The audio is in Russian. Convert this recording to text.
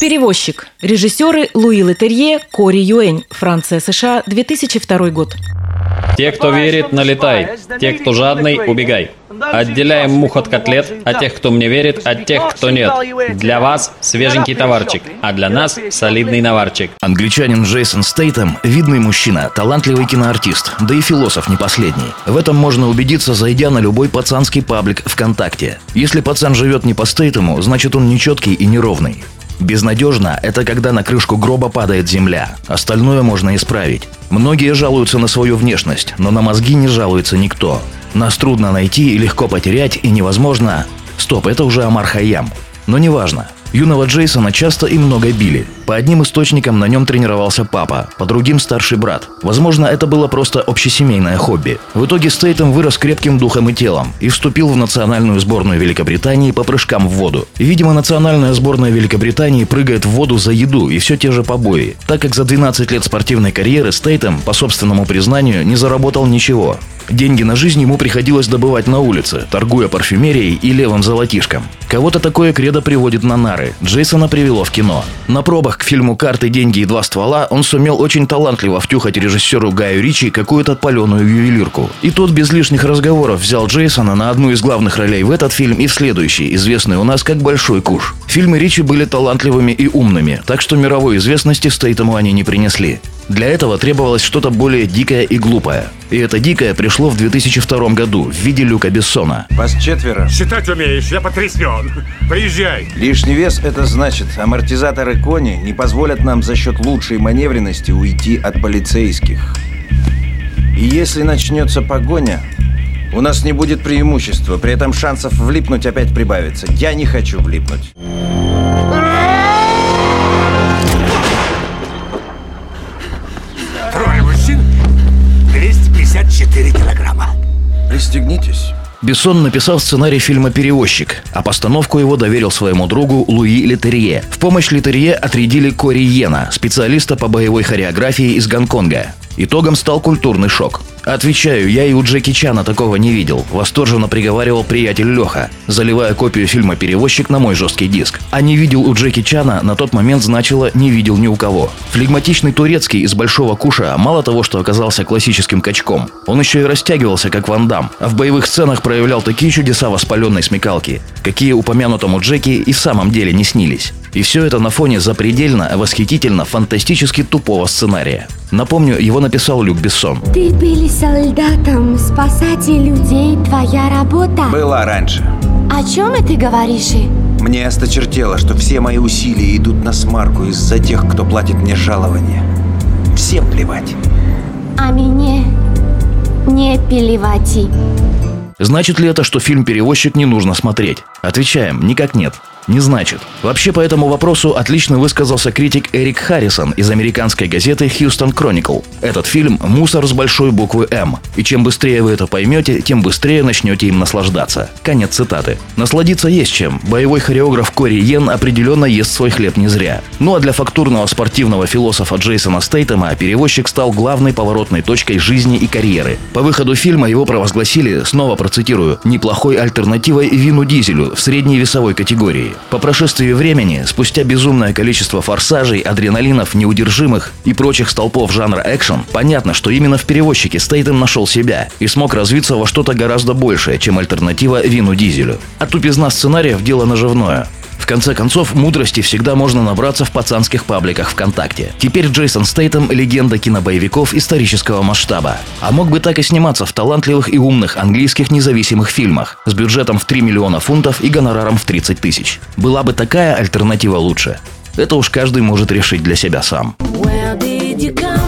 Перевозчик. Режиссеры Луи Летерье, Кори Юэнь. Франция, США, 2002 год. Те, кто верит, налетай. Те, кто жадный, убегай. Отделяем мух от котлет, а тех, кто мне верит, от тех, кто нет. Для вас свеженький товарчик, а для нас солидный наварчик. Англичанин Джейсон Стейтем – видный мужчина, талантливый киноартист, да и философ не последний. В этом можно убедиться, зайдя на любой пацанский паблик ВКонтакте. Если пацан живет не по Стейтему, значит он нечеткий и неровный. Безнадежно – это когда на крышку гроба падает земля. Остальное можно исправить. Многие жалуются на свою внешность, но на мозги не жалуется никто. Нас трудно найти и легко потерять, и невозможно... Стоп, это уже Амар Хайям. Но неважно. Юного Джейсона часто и много били. По одним источникам на нем тренировался папа, по другим старший брат. Возможно, это было просто общесемейное хобби. В итоге Стейтем вырос крепким духом и телом и вступил в национальную сборную Великобритании по прыжкам в воду. Видимо, национальная сборная Великобритании прыгает в воду за еду и все те же побои, так как за 12 лет спортивной карьеры Стейтем, по собственному признанию, не заработал ничего. Деньги на жизнь ему приходилось добывать на улице, торгуя парфюмерией и левым золотишком. Кого-то такое кредо приводит на нары. Джейсона привело в кино. На пробах к фильму «Карты, деньги и два ствола» он сумел очень талантливо втюхать режиссеру Гаю Ричи какую-то паленую ювелирку. И тот без лишних разговоров взял Джейсона на одну из главных ролей в этот фильм и в следующий, известный у нас как «Большой куш». Фильмы Ричи были талантливыми и умными, так что мировой известности Стейтему они не принесли. Для этого требовалось что-то более дикое и глупое. И это дикое пришло в 2002 году в виде Люка Бессона. Вас четверо. Считать умеешь, я потрясен. Поезжай. Лишний вес – это значит, амортизаторы кони не позволят нам за счет лучшей маневренности уйти от полицейских. И если начнется погоня, у нас не будет преимущества, при этом шансов влипнуть опять прибавится. Я не хочу влипнуть. Бессон написал сценарий фильма «Перевозчик», а постановку его доверил своему другу Луи Летерье. В помощь Летерье отрядили Кори Йена, специалиста по боевой хореографии из Гонконга. Итогом стал культурный шок. Отвечаю, я и у Джеки Чана такого не видел. Восторженно приговаривал приятель Леха, заливая копию фильма «Перевозчик» на мой жесткий диск. А не видел у Джеки Чана на тот момент значило «не видел ни у кого». Флегматичный турецкий из Большого Куша мало того, что оказался классическим качком, он еще и растягивался, как Ван Дам, а в боевых сценах проявлял такие чудеса воспаленной смекалки, какие упомянутому Джеки и в самом деле не снились. И все это на фоне запредельно, восхитительно, фантастически тупого сценария. Напомню, его написал Люк Бессон. Ты были солдатом, спасать людей твоя работа. Была раньше. О чем это говоришь? Мне осточертело, что все мои усилия идут на смарку из-за тех, кто платит мне жалование. Всем плевать. А мне не плевать. Значит ли это, что фильм «Перевозчик» не нужно смотреть? Отвечаем, никак нет. Не значит. Вообще по этому вопросу отлично высказался критик Эрик Харрисон из американской газеты Houston Chronicle. Этот фильм – мусор с большой буквы «М». И чем быстрее вы это поймете, тем быстрее начнете им наслаждаться. Конец цитаты. Насладиться есть чем. Боевой хореограф Кори Йен определенно ест свой хлеб не зря. Ну а для фактурного спортивного философа Джейсона Стейтема перевозчик стал главной поворотной точкой жизни и карьеры. По выходу фильма его провозгласили, снова процитирую, неплохой альтернативой Вину Дизелю в средней весовой категории. По прошествии времени, спустя безумное количество форсажей, адреналинов, неудержимых и прочих столпов жанра экшен, понятно, что именно в перевозчике Стейтем нашел себя и смог развиться во что-то гораздо большее, чем альтернатива Вину Дизелю. А тупизна сценариев – дело наживное. Конце концов, мудрости всегда можно набраться в пацанских пабликах ВКонтакте. Теперь Джейсон Стейтем – легенда кинобоевиков исторического масштаба. А мог бы так и сниматься в талантливых и умных английских независимых фильмах с бюджетом в 3 миллиона фунтов и гонораром в 30 тысяч. Была бы такая альтернатива лучше. Это уж каждый может решить для себя сам. Where did you come